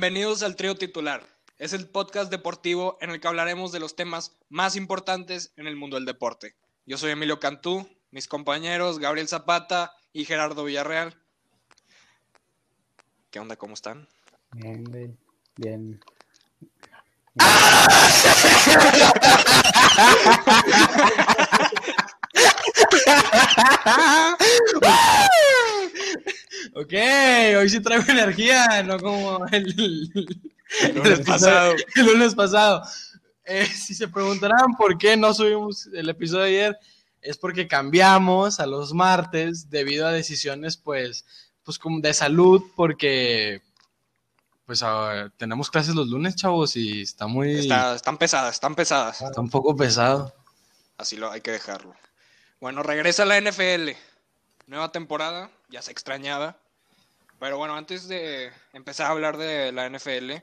Bienvenidos al Trío Titular. Es el podcast deportivo en el que hablaremos de los temas más importantes en el mundo del deporte. Yo soy Emilio Cantú, mis compañeros Gabriel Zapata y Gerardo Villarreal. ¿Qué onda? ¿Cómo están? Bien, güey. Bien. ok, hoy sí traigo energía, no como el, El lunes pasado. el lunes pasado. Eh, si se preguntarán por qué no subimos el episodio de ayer, es porque cambiamos a los martes debido a decisiones, pues, pues como de salud, porque pues ah, tenemos clases los lunes, chavos, y está muy, Está- están pesadas, están pesadas. está un poco pesado. Así lo hay que dejarlo. Bueno, regresa la NFL. Nueva temporada, ya se extrañaba. Pero bueno, antes de empezar a hablar de la NFL,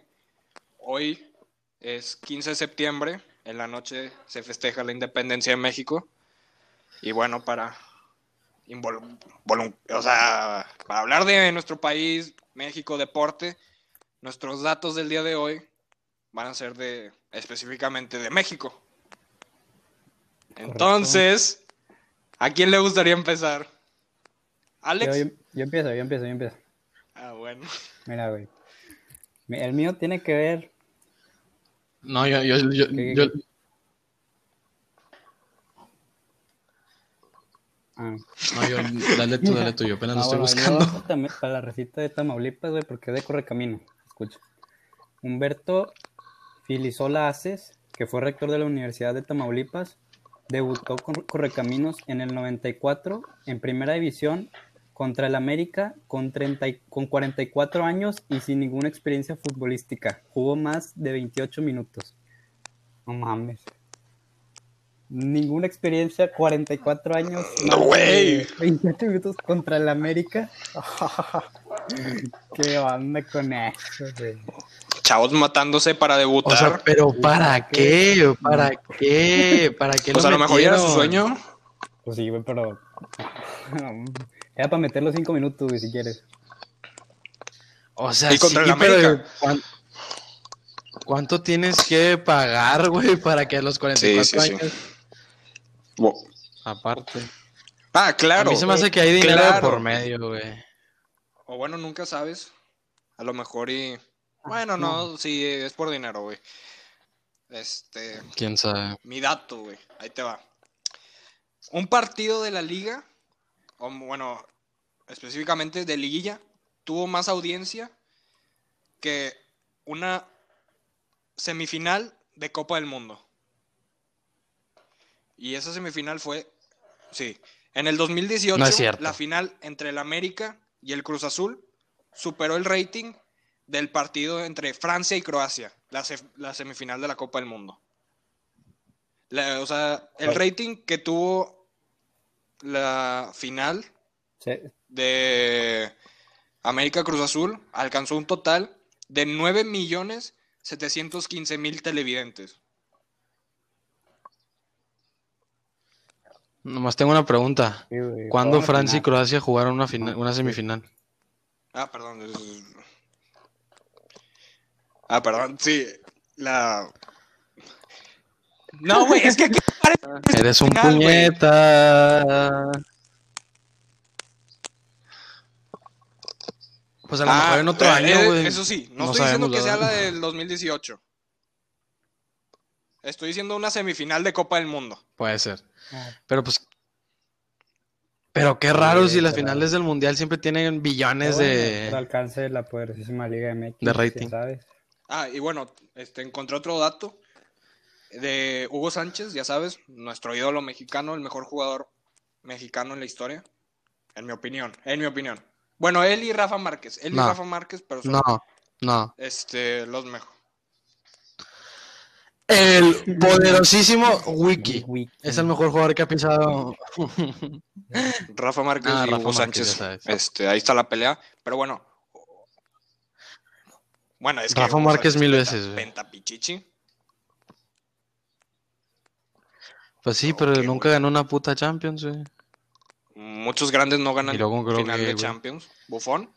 hoy es 15 de septiembre, en la noche se festeja la independencia de México. Y bueno, para, o sea, para hablar de nuestro país, México, deporte, nuestros datos del día de hoy van a ser de específicamente de México. Entonces, ¿a quién le gustaría empezar? ¿Alex? Yo, yo- yo empiezo, yo empiezo, yo empiezo. Ah, bueno. Mira, güey. El mío tiene que ver. No, yo, yo, yo, ¿Qué- yo- Ah, no, yo- dale tú, dale tú, yo apenas lo ah, estoy buscando. también para la recita de Tamaulipas, güey, porque es de Correcamino. Escucha. Humberto Filisola Aces, que fue rector de la Universidad de Tamaulipas, debutó con Correcaminos en el 94 en Primera División contra el América con, 30 y- con 44 años y sin ninguna experiencia futbolística. Jugó más de 28 minutos. No mames. Ninguna experiencia, 44 años. No, güey. 28 minutos contra el América. ¿Qué onda con eso, güey? Chavos matándose para O debutar. sea, pero ¿para qué? ¿Para qué? ¿Para qué Pues a lo mejor ya era su sueño. Pues sí, güey, pero. Era para meter los 5 minutos, güey, si quieres. O sea, Y contra sí, el pero América. ¿cuán- ¿cuánto tienes que pagar, güey, para que a los 44 Sí, sí, sí. años? Aparte. Ah, claro. a mí se me hace que hay dinero Claro. por medio, güey. O bueno, nunca sabes. A lo mejor y. Bueno, no, sí, es por dinero, güey. Este. ¿Quién sabe? Mi dato, güey. Ahí te va. Un partido de la liga, bueno, específicamente de liguilla, tuvo más audiencia que una semifinal de Copa del Mundo. Y esa semifinal fue, sí, en el 2018, No es cierto. la final entre el América y el Cruz Azul superó el rating del partido entre Francia y Croacia, la, se- la semifinal de la Copa del Mundo. La- o sea, el rating que tuvo la final Sí, de América Cruz Azul alcanzó un total de 9 millones 715 mil televidentes. Nomás tengo una pregunta. sí, güey, ¿Cuándo Francia y final. Croacia jugaron una, fina- una semifinal? Ah, perdón. Ah, perdón, sí. La. No, güey, es que aquí parece Eres un final, puñeta. Pues a lo mejor en otro eh, año, eh, güey. Eso sí, no, No estoy diciendo que sea la del 2018. Estoy diciendo una semifinal de Copa del Mundo. Puede ser. Ah, Pero pues. Pero qué raro Sí, si las finales del mundial siempre tienen billones bueno, de. Por alcance de la poderosísima Liga MX. de rating. ¿sabes? Ah, y bueno, este, encontré otro dato de Hugo Sánchez, ya sabes, nuestro ídolo mexicano, el mejor jugador mexicano en la historia, en mi opinión, en mi opinión. Bueno, él y Rafa Márquez, él y No. Rafa Márquez, pero son No, no. este, los mejores. El poderosísimo Wiki. Wiki. Es el mejor jugador que ha pisado. Rafa Márquez Ah, y Rafa Hugo Sánchez, este, ahí está la pelea, pero bueno. Bueno, es que Rafa Márquez mil penta- veces, güey. Pues sí, pero nunca güey. ganó una puta Champions, güey. Muchos grandes no ganan creo final que, de güey. Champions. Bufón.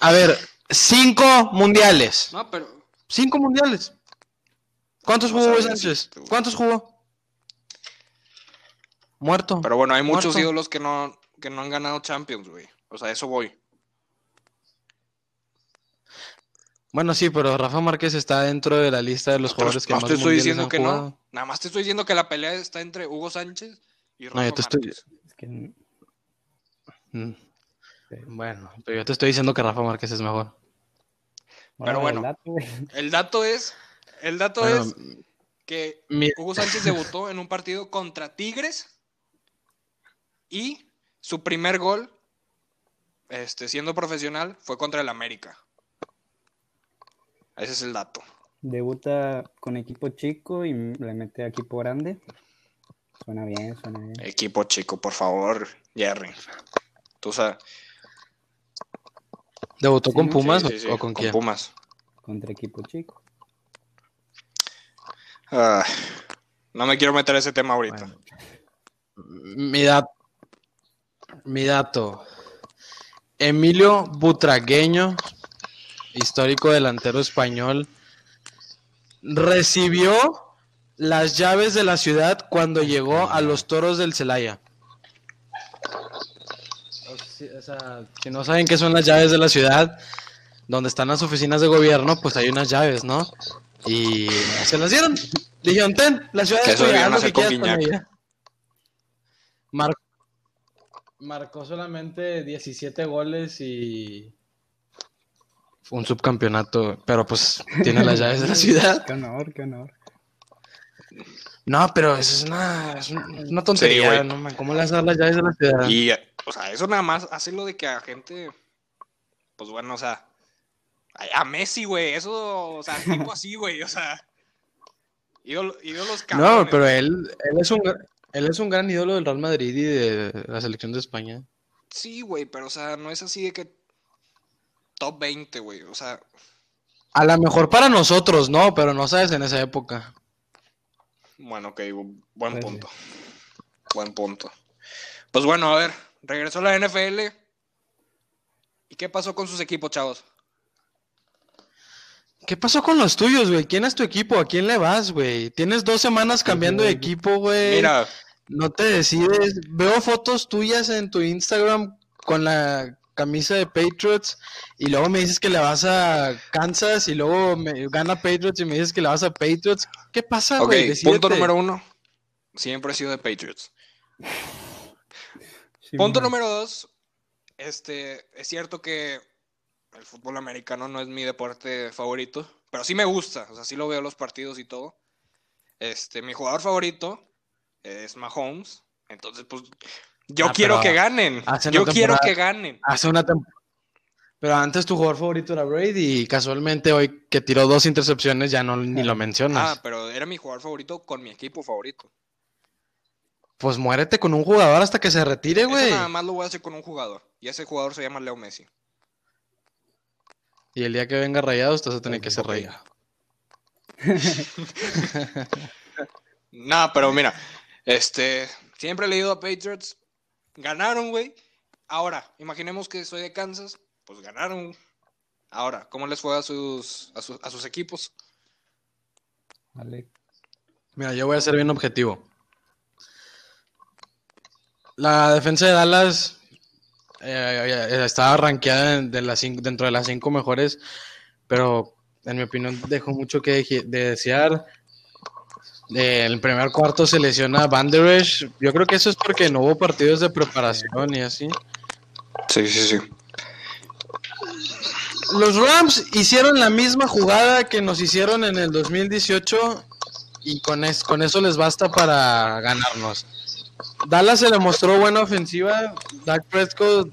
A ver, Cinco mundiales. No, pero. Cinco mundiales. ¿Cuántos No jugó Sánchez? ¿Cuántos jugó? Muerto. Pero bueno, hay muchos Muerto. ídolos que no, que no han ganado Champions, güey. O sea, eso voy. Bueno, sí, pero Rafa Márquez está dentro de la lista de los No jugadores que no más te estoy diciendo han que jugado. no. Nada más te estoy diciendo que la pelea está entre Hugo Sánchez y Rafa yo te estoy- Márquez. Es que Mm. Bueno, pero yo te estoy diciendo que Rafa Márquez es mejor. Pero bueno. el dato, güey. El dato es. El dato Bueno, es que mi- Hugo Sánchez debutó en un partido contra Tigres y su primer gol, este, siendo profesional, fue contra el América. Ese es el dato. Debuta con equipo chico y le mete a equipo grande. Suena bien, suena bien. Equipo chico, por favor, Jerry. Tú sabes. ¿Debutó Sí, con. Pumas Sí, o- sí, sí, o con quién? Pumas. Contra equipo chico. Ah, no me quiero meter a ese tema ahorita. Bueno. Mi, dat- mi dato. Emilio Butragueño, histórico delantero español, recibió las llaves de la ciudad cuando llegó a los toros del Celaya. O sea, si no saben qué son las llaves de la ciudad, donde están las oficinas de gobierno, pues hay unas llaves, ¿no? Y se las dieron. Dijeron, ten, la ciudad es tuya, lo que quieras con ella. Mar- marcó solamente 17 goles y un subcampeonato, pero pues tiene las llaves de la ciudad. Qué honor, qué honor. No, pero eso es una, es un- es una Sí, tontería, güey. ¿no? man? ¿Cómo le vas a dar las llaves de la ciudad? Y, o sea, eso nada más hace lo de que a gente, pues bueno, o sea, a a Messi, güey, eso, o sea, tipo así, güey, o sea, ídolo- ídolos no, cabrones. pero él, él es un él es un gran ídolo del Real Madrid y de la selección de España. Sí, güey, pero o sea, no es así de que top 20, güey, o sea, A lo mejor para nosotros, no, pero no sabes en esa época. bueno, ok, bu- buen Pues punto. Buen punto. Pues bueno, a ver, regresó la NFL. ¿Y qué pasó con sus equipos, chavos? ¿Qué pasó con los tuyos, güey? ¿Quién es tu equipo? ¿A quién le vas, güey? Tienes dos semanas cambiando de equipo, güey. Mira, No te decides. Veo fotos tuyas en tu Instagram con la camisa de Patriots y luego me dices que le vas a Kansas y luego me gana Patriots y me dices que le vas a Patriots. ¿Qué pasa, güey? punto número uno, siempre he sido de Patriots. Sí, Punto man. número dos, este, es cierto que el fútbol americano no es mi deporte favorito, pero sí me gusta, o sea, sí lo veo los partidos y todo. Este, mi jugador favorito es Mahomes, entonces pues yo Ah, quiero que ganen, yo quiero que ganen. Hace una temporada. Pero antes tu jugador favorito era Brady y casualmente hoy que tiró dos intercepciones ya no ni lo mencionas. Ah, pero era mi jugador favorito con mi equipo favorito. Pues muérete con un jugador hasta que se retire, güey. nada más lo voy a hacer con un jugador, y ese jugador se llama Leo Messi. Y el día que venga rayado, estás a tener que ser rayado. Nah, pero mira, este, siempre he leído a Patriots, ganaron, güey. Ahora, imaginemos que soy de Kansas, pues ganaron. Ahora, ¿cómo les fue a sus, a sus, a sus equipos? Vale. Mira, yo voy a ser bien objetivo. La defensa de Dallas eh, eh, estaba rankeada en- de las cinco- dentro de las cinco mejores, pero en mi opinión dejó mucho que de desear. Eh, el primer cuarto se lesiona Van Der Esch. Yo creo que eso es porque no hubo partidos de preparación y así. Sí, sí, sí. Los Rams hicieron la misma jugada que nos hicieron en el 2018 y con, es- con eso les basta para ganarnos. Dallas se le mostró buena ofensiva. Dak Prescott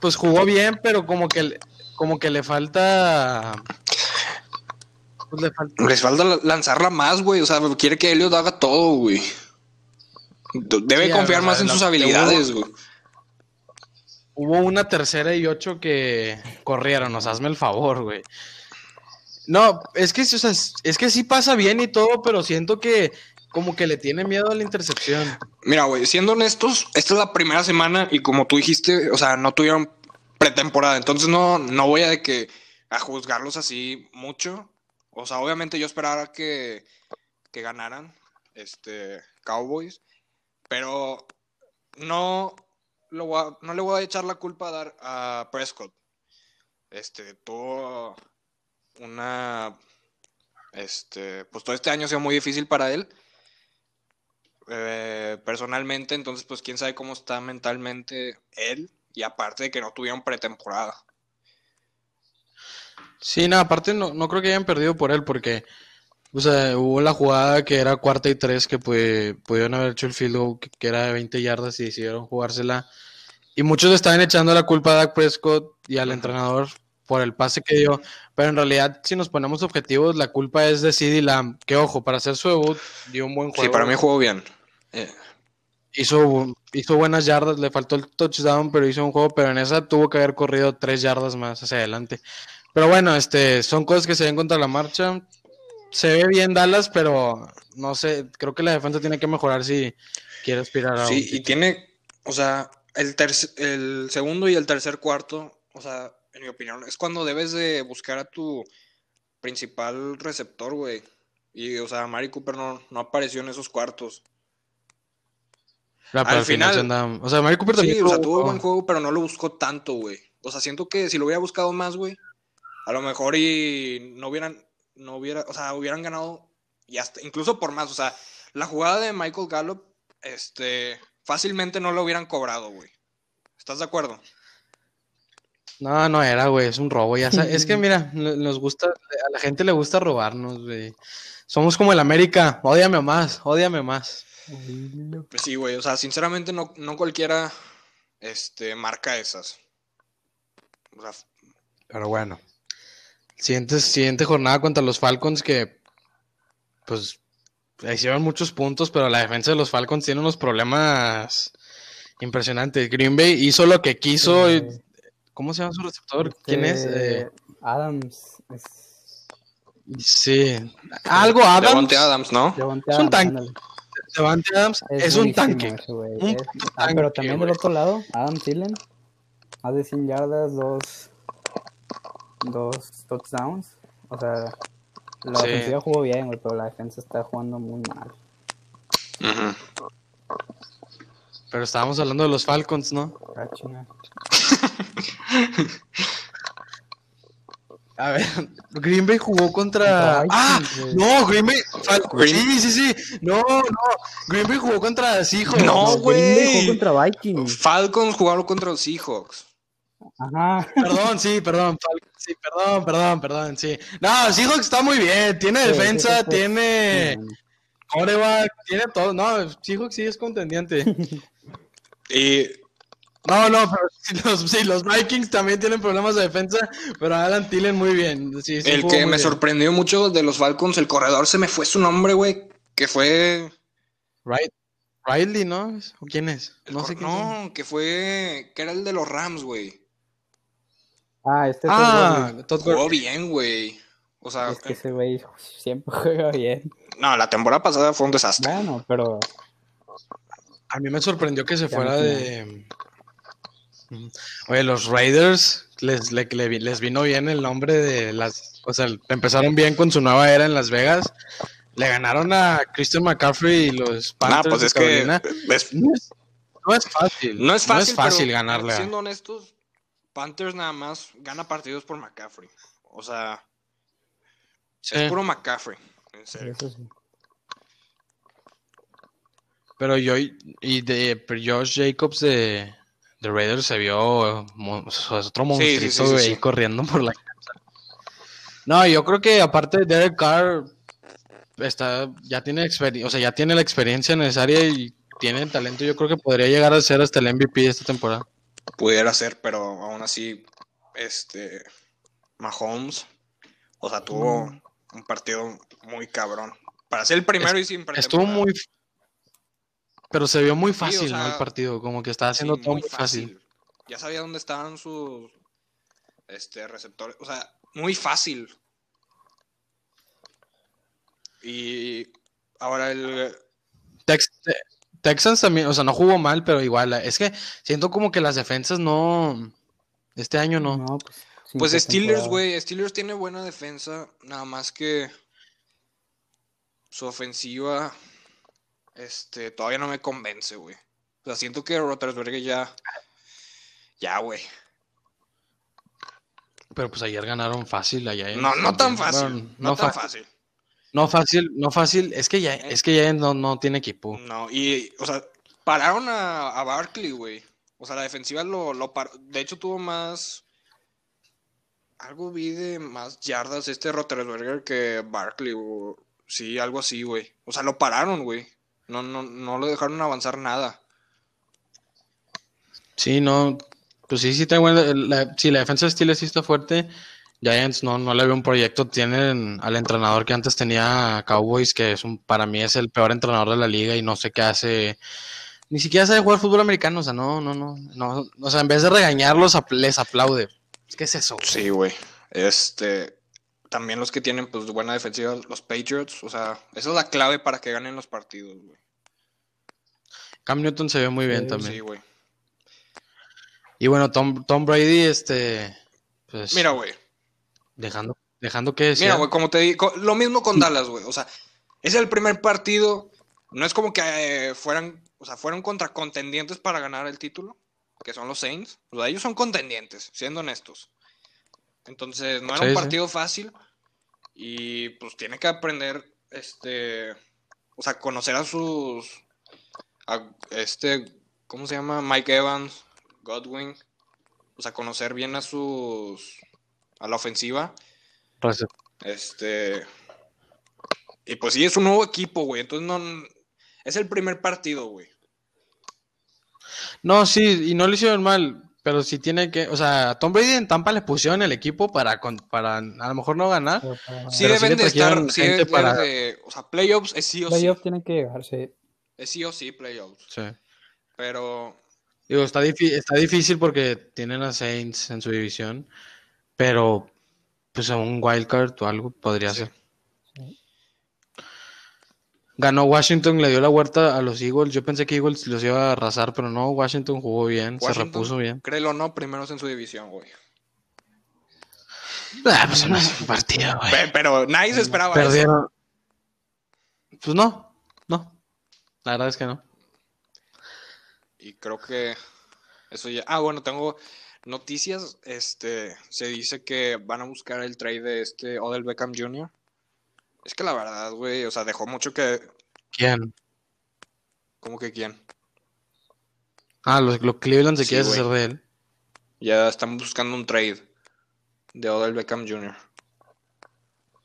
pues jugó bien, pero como que como que le falta pues, le falta Les falta la- lanzarla más, güey. O sea, quiere que Elliot haga todo, güey. Debe Sí, confiar más en sus habilidades, hubo- güey. Hubo una tercera y ocho que corrieron, o sea, hazme el favor, güey. No, es que, o sea, es es que sí pasa bien y todo, pero siento que como que le tiene miedo a la intercepción. Mira, güey, siendo honestos, esta es la primera semana y como tú dijiste, o sea, no tuvieron pretemporada. Entonces no, no voy a de que a juzgarlos así mucho. O sea, obviamente yo esperaba que, que ganaran este Cowboys, pero no, lo no le voy a echar la culpa a, dar a Prescott. Este, tuvo una, este, pues todo este año ha sido muy difícil para él. eh, personalmente, entonces pues quién sabe cómo está mentalmente él y aparte de que no tuvieron pretemporada. Sí, no, aparte no, no creo que hayan perdido por él porque, o sea, hubo la jugada que era cuarta y tres que pues, pudieron haber hecho el field goal que, era de 20 yardas y decidieron jugársela. Y muchos estaban echando la culpa a Dak Prescott y al entrenador por el pase que dio, pero en realidad si nos ponemos objetivos, la culpa es de CeeDee Lamb, que ojo, para hacer su debut dio un buen juego. Sí, para mí jugó bien. Eh, hizo, hizo buenas yardas, le faltó el touchdown, pero hizo un juego, pero en esa tuvo que haber corrido tres yardas más hacia adelante. Pero bueno, este, son cosas que se ven contra la marcha. Se ve bien Dallas, pero no sé, creo que la defensa tiene que mejorar si quiere aspirar a Sí, y tiene, o sea, el, el segundo y el tercer cuarto, o sea, en mi opinión, es cuando debes de buscar a tu principal receptor, güey. Y, o sea, Mari Cooper no, no apareció en esos cuartos. Pero al final- anda- o sea, Mari Cooper también Sí, o sea, tuvo buen juego, pero no lo buscó tanto, güey. O sea, siento que si lo hubiera buscado más, güey, a lo mejor y no hubieran, no hubiera, o sea, hubieran ganado y hasta, incluso por más. O sea, la jugada de Michael Gallup, este, fácilmente no lo hubieran cobrado, güey. ¿Estás de acuerdo? No, no era, güey, es un robo. Ya Es que mira, no- nos gusta, a la gente le gusta robarnos, güey. Somos como el América, ódiame más, ódiame más. Pues sí, güey. O sea, sinceramente no, no cualquiera este, marca esas. O sea, Pero bueno. Siguiente, siguiente jornada contra los Falcons que pues hicieron muchos puntos, pero la defensa de los Falcons tiene unos problemas impresionantes. Green Bay hizo lo que quiso. y- Eh, ¿Cómo se llama su receptor? ¿Quién es? este, Eh, Adams. Es sí. Algo Adams. Devontae Adams, ¿no? Es un tanque. Devante Adams es, un tanque. ese güey, Un es- puto ah, pero también del otro lado, Adam Thielen. Más de 100 yardas, dos, dos touchdowns. O sea, la Sí. ofensiva jugó bien, güey, pero la defensa está jugando muy mal. Pero estábamos hablando de los Falcons, ¿no? Ah. A ver, Green Bay jugó contra. ¡Ah! No, Green Bay. Fal- Green- Sí, sí, sí. No, no. Green Bay jugó contra Seahawks. No, Green Bay güey. jugó contra Vikings. Falcons jugaron contra los Seahawks. Ajá. Perdón, sí, perdón. Sí, perdón, perdón, perdón, sí. No, Seahawks está muy bien. Tiene Sí, defensa, Seahawks es- tiene coreback, tiene todo. No, Seahawks sí es contendiente. Y No, no, pero sí los, sí, los Vikings también tienen problemas de defensa, pero Alan Tillen muy bien. Sí, sí el que me bien. sorprendió mucho de los Falcons, el corredor, se me fue su nombre, güey. Que fue. Right- Riley, ¿no? ¿O quién es? el No sé quién es. no, que fue. Que era el de los Rams, güey. Ah, este es Ah, Todd Jugó bien, güey. O sea, Es que ese güey siempre juega bien. no, la temporada pasada fue un desastre. Bueno, pero A mí me sorprendió que se Ya fuera de. Mm. Oye, los Raiders les, le- le vi- les vino bien el nombre de las. O sea, empezaron bien con su nueva era en Las Vegas. Le ganaron a Christian McCaffrey y los Nah, Panthers pues de es que. Carolina. es- No es, no es fácil. no es fácil. No es fácil pero, ganarle. Siendo honestos, Panthers nada más gana partidos por McCaffrey. O sea, Sí, es puro McCaffrey. En serio. sí. pero yo y de pero Josh Jacobs de, de Raiders se vio o sea, es otro Sí, sí, monstruito sí, sí, güey, sí. corriendo por la casa. No, yo creo que aparte de Derek Carr está ya tiene experiencia, o sea, ya tiene la experiencia necesaria y tiene el talento, yo creo que podría llegar a ser hasta el MVP de esta temporada. Pudiera ser, pero aún así, este. Mahomes, o sea, tuvo Mm. un partido muy cabrón. Para ser el primero y sin Estuvo muy pero se vio muy Sí, o fácil, El partido, como que estaba haciendo Sí, todo muy fácil. Ya sabía dónde estaban sus este, receptores. O sea, muy fácil. Y ahora el. Tex- Te- Texans también, o sea, no jugó mal, pero igual, es que siento como que las defensas no, Este año no. No, pues. Pues Steelers, güey. Steelers tiene buena defensa. Nada más que su ofensiva este, todavía no me convence, güey. O sea, siento que Roethlisberger ya. Ya, güey. Pero pues ayer ganaron fácil allá. en- No, no tan fácil. Bueno, no, no, tan fácil. No fácil, no fácil. Es que ya, es que ya no, no tiene equipo. No, y, o sea, pararon a, a Barkley, güey. O sea, la defensiva lo, lo paró. De hecho, tuvo más. Algo vi de más yardas este Roethlisberger que Barkley, güey. Sí, algo así, güey. O sea, lo pararon, güey. No, no, no lo dejaron avanzar nada. Sí, no. Pues sí, sí está buena. La, sí, la defensa de Steelers sí está fuerte. Giants no, no le veo un proyecto. Tienen al entrenador que antes tenía Cowboys, que es un, para mí es el peor entrenador de la liga y no sé qué hace. Ni siquiera sabe jugar fútbol americano. O sea, no, no, no. no o sea, en vez de regañarlos, les aplaude. ¿Qué es eso? Sí, güey. Este. También los que tienen, pues, buena defensiva, los Patriots. O sea, esa es la clave para que ganen los partidos, güey. Cam Newton se ve muy bien Sí, también. Sí, güey. Y bueno, Tom, Tom Brady, este. Pues, Mira, güey. Dejando, dejando que decir. Mira, güey, como te digo, lo mismo con Dallas, güey. O sea, es el primer partido. No es como que eh, fueran, o sea, fueron contra contendientes para ganar el título, que son los Saints. O sea, ellos son contendientes, siendo honestos. Entonces, no era Sí, un sí. partido fácil. Y pues tiene que aprender, este, o sea, conocer a sus, a este, ¿cómo se llama? Mike Evans, Godwin. O sea, conocer bien a sus, a la ofensiva. Este. Y pues sí, es un nuevo equipo, güey. Entonces no. Es el primer partido, güey. No, sí, y no le hicieron mal, pero sí tiene que, o sea, a Tom Brady en Tampa le pusieron el equipo para, con- para a lo mejor no ganar. Sí deben de estar. Sí gente deben para- de- o sea, playoffs es sí o sí. playoff tienen que llegar, sí. Es sí o sí, playoffs. Sí. Pero. Digo, está, está difícil porque tienen a Saints en su división, pero pues a un wildcard o algo podría Sí. ser. Ganó Washington, le dio la huerta a los Eagles. Yo pensé que Eagles los iba a arrasar, pero no, Washington jugó bien, se repuso bien. Créelo o no, primeros en su división, güey. Ah, pues no es un partido, güey. Pe- Pero nadie se esperaba eso. Perdieron. Pues no, no. La verdad es que no. Y creo que eso ya. Ah, bueno, tengo noticias. Este, se dice que van a buscar el trade de este Odell Beckham Jr. Es que la verdad, güey, o sea, dejó mucho que. ¿Quién? ¿Cómo que quién? Ah, los, los Cleveland se Sí, quiere hacer de él. Ya están buscando un trade de Odell Beckham Jr.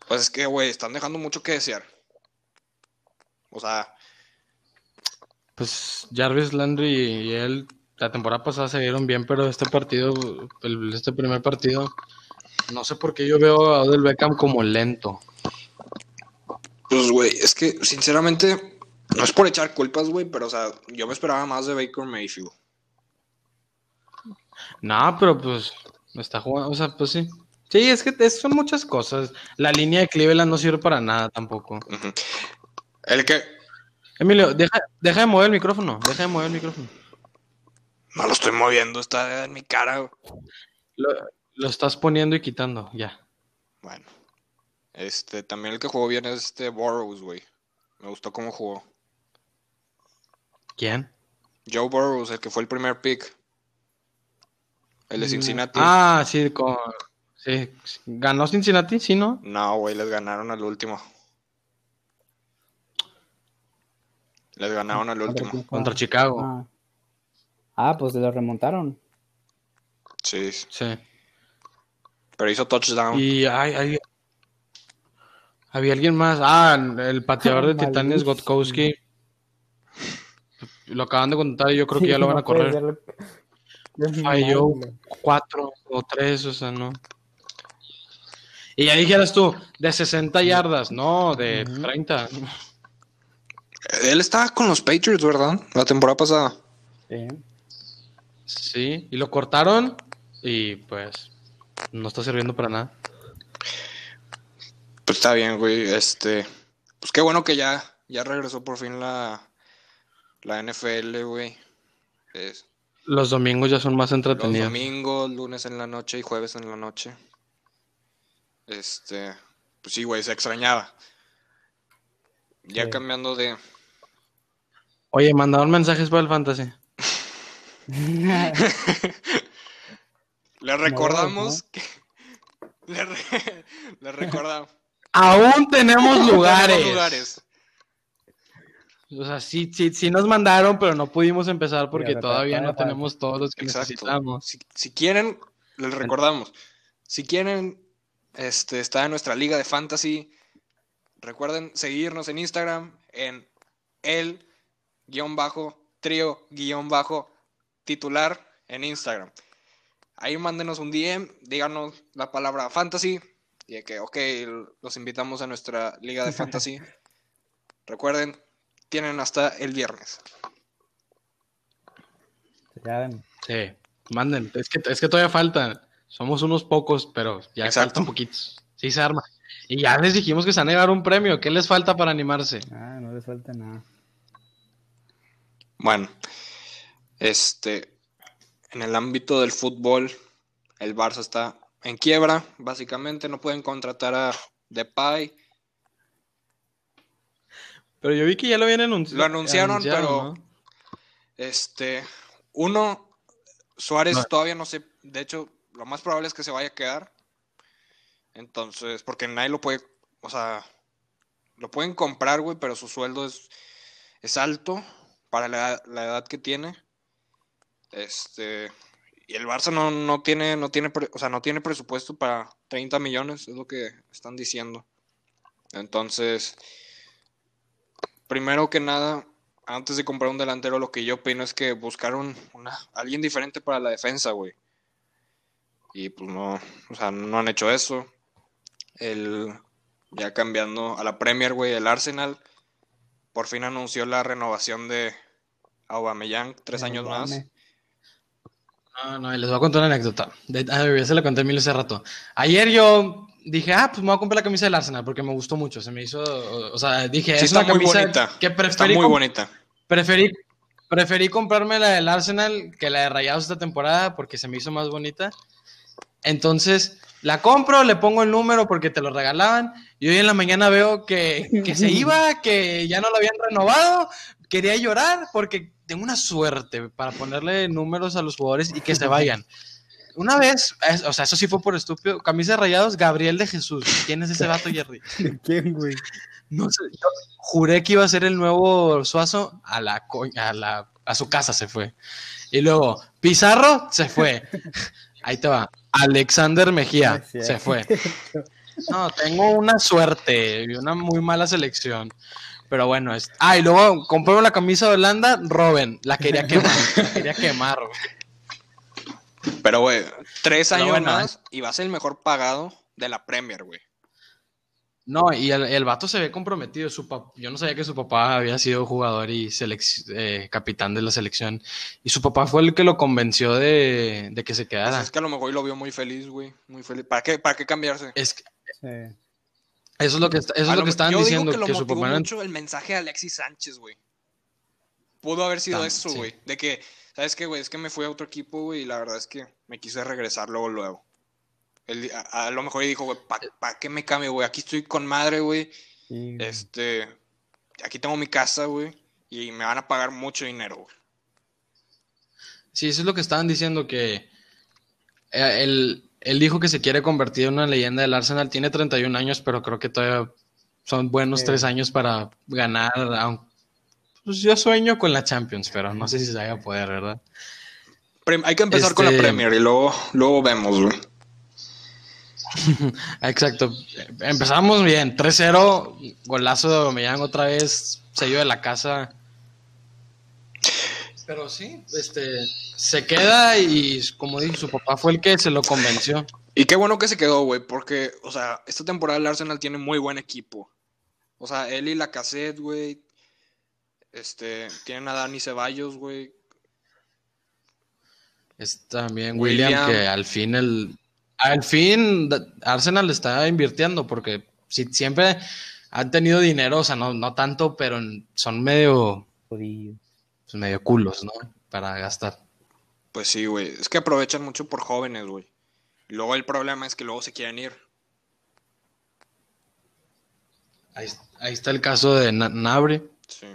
Pues es que, güey, están dejando mucho que desear. O sea, Pues Jarvis Landry y él la temporada pasada se vieron bien, pero este partido, el- este primer partido, no sé por qué yo veo a Odell Beckham como lento. pues, güey, es que, sinceramente, no es por echar culpas, güey, pero, o sea, yo me esperaba más de Baker Mayfield. No, pero pues está jugando, o sea, pues sí. Sí, es que son muchas cosas. La línea de Cleveland no sirve para nada tampoco. El que. Emilio, deja, deja de mover el micrófono, deja de mover el micrófono. No lo estoy moviendo, está en mi cara. Lo, lo estás poniendo y quitando, ya. Bueno. Este, también el que jugó bien es este Burrows, güey. Me gustó cómo jugó. ¿Quién? Joe Burrows, el que fue el primer pick. El de Mm. Cincinnati. Ah, sí, con, sí, ganó Cincinnati, sí, ¿no? No, güey, les ganaron al último. Les ganaron al último. Contra- Contra Chicago. Ah. Ah, pues lo remontaron. Sí, Sí. pero hizo touchdown. Y hay, hay- había alguien más. Ah, el pateador de Titanes. Gotkowski. Lo acaban de contar y yo creo que Sí, ya lo van no a correr. Falló cuatro o tres, o sea, no. Y ya dijeras tú, de 60 yardas, no, de Ujú. 30. Él estaba con los Patriots, ¿verdad? La temporada pasada. Sí. Sí, y lo cortaron y pues no está sirviendo para nada. Pues está bien, güey. Este. Pues qué bueno que ya, ya regresó por fin la, la NFL, güey. Es- Los domingos ya son más Los entretenidos. domingos, lunes en la noche y jueves en la noche. Este, pues sí, güey, se extrañaba. Ya Sí. cambiando de... Oye, mandaron mensajes para el fantasy. Le recordamos que... Le, re- le recordamos. Aún tenemos lugares. Tenemos lugares. O sea, sí, sí, sí nos mandaron, pero no pudimos empezar porque todavía no tenemos todos los que Exacto. necesitamos. Si, si quieren, les recordamos. Si quieren este, estar en nuestra liga de fantasy, recuerden seguirnos en Instagram en el guion bajo trío guion bajo titular en Instagram. Ahí mándenos un DM, díganos la palabra fantasy y de que, ok, los invitamos a nuestra liga de fantasy. Recuerden, tienen hasta el viernes. Ya ven. Sí, manden. Es que, es que todavía falta. Somos unos pocos, pero ya Exacto. faltan poquitos. Sí se arma. Y ya les dijimos que se van a llevar un premio. ¿Qué les falta para animarse? Ah, no les falta nada. Bueno, este, en el ámbito del fútbol, el Barça está en quiebra, básicamente no pueden contratar a Depay. Pero yo vi que ya lo habían anunci- Lo anunciaron, pero- ¿no? Este, uno, Suárez No. todavía no sé, de hecho, lo más probable es que se vaya a quedar. Entonces, porque nadie lo puede, o sea, lo pueden comprar, güey, pero su sueldo es, es alto para la, la edad que tiene. Este, y el Barça no, no tiene, no tiene, o sea, no tiene presupuesto para 30 millones, es lo que están diciendo. Entonces, primero que nada, antes de comprar un delantero, lo que yo opino es que buscaron una, alguien diferente para la defensa, güey. Y pues no, o sea, no han hecho eso. El, ya cambiando a la Premier, güey, el Arsenal por fin anunció la renovación de Aubameyang, tres años más. No, no, les voy a contar una anécdota. De, ah, ya se la conté a Emilio hace rato. Ayer yo dije, ah, pues me voy a comprar la camisa del Arsenal porque me gustó mucho. Se me hizo, o, o sea, dije, Sí, es está una muy camisa bonita. que Está preferí, muy com- bonita. preferí, preferí comprarme la del Arsenal que la de Rayados esta temporada porque se me hizo más bonita. Entonces, la compro, le pongo el número porque te lo regalaban y hoy en la mañana veo que, que se iba, que ya no lo habían renovado. Quería llorar porque tengo una suerte para ponerle números a los jugadores y que se vayan. Una vez, es- o sea, eso sí fue por estúpido, camisa de rayados, Gabriel de Jesús. ¿Quién es ese vato, Jerry? ¿Quién, güey? No sé, yo juré que iba a ser el nuevo Suazo a la, a la a su casa se fue. Y luego Pizarro se fue. Ahí te va. Alexander Mejía se fue. No, tengo una suerte y una muy mala selección. Pero bueno, es... ah, y luego compré la camisa de Holanda, Robin, la quería quemar, la quería quemar. güey. Pero, güey, tres años bueno, más y va a ser el mejor pagado de la Premier, güey. No, y el, el vato se ve comprometido. Su pap- Yo no sabía que su papá había sido jugador y selec- eh, capitán de la selección. Y su papá fue el que lo convenció de, de que se Pues quedara. es que a lo mejor lo vio muy feliz, güey. Muy feliz. ¿Para qué, ¿Para qué cambiarse? Es que- Sí. Eso es lo que, está- eso es lo lo que estaban yo digo diciendo, que lo que, motivó mucho el mensaje de Alexis Sánchez, güey. Pudo haber sido eso, sí. güey. De que, ¿sabes qué, güey? Es que me fui a otro equipo, güey, y la verdad es que me quise regresar luego, luego. Él, a, a lo mejor dijo, güey, ¿para qué me cambio, güey? Aquí estoy con madre, güey. Sí, Este, aquí tengo mi casa, güey, y me van a pagar mucho dinero, güey. Sí, eso es lo que estaban diciendo, que eh, él, dijo que se quiere convertir en una leyenda del Arsenal. Tiene 31 años, pero creo que todavía son buenos Sí. tres años para ganar. Pues yo sueño con la Champions, pero no sé si se vaya a poder, ¿verdad? Hay que empezar con la Este- Premier y luego, luego vemos, güey. Exacto. Empezamos bien. 3-0, golazo de Aubameyang otra vez, sello de la casa. Pero sí, este, se queda y como dije, su papá fue el que se lo convenció. Y qué bueno que se quedó, güey, porque, o sea, esta temporada el Arsenal tiene muy buen equipo. O sea, él y la cassette, güey. Este, tienen a Dani Ceballos, güey. Es también William, William. que al fin el al fin Arsenal está invirtiendo porque si siempre han tenido dinero, o sea, no, no tanto, pero son medio jodido. Pues, medio culos, ¿no? Para gastar. Pues sí, güey. Es que aprovechan mucho por jóvenes, güey. Luego el problema es que luego se quieren ir. Ahí, ahí está el caso de Na- Nabri. Sí.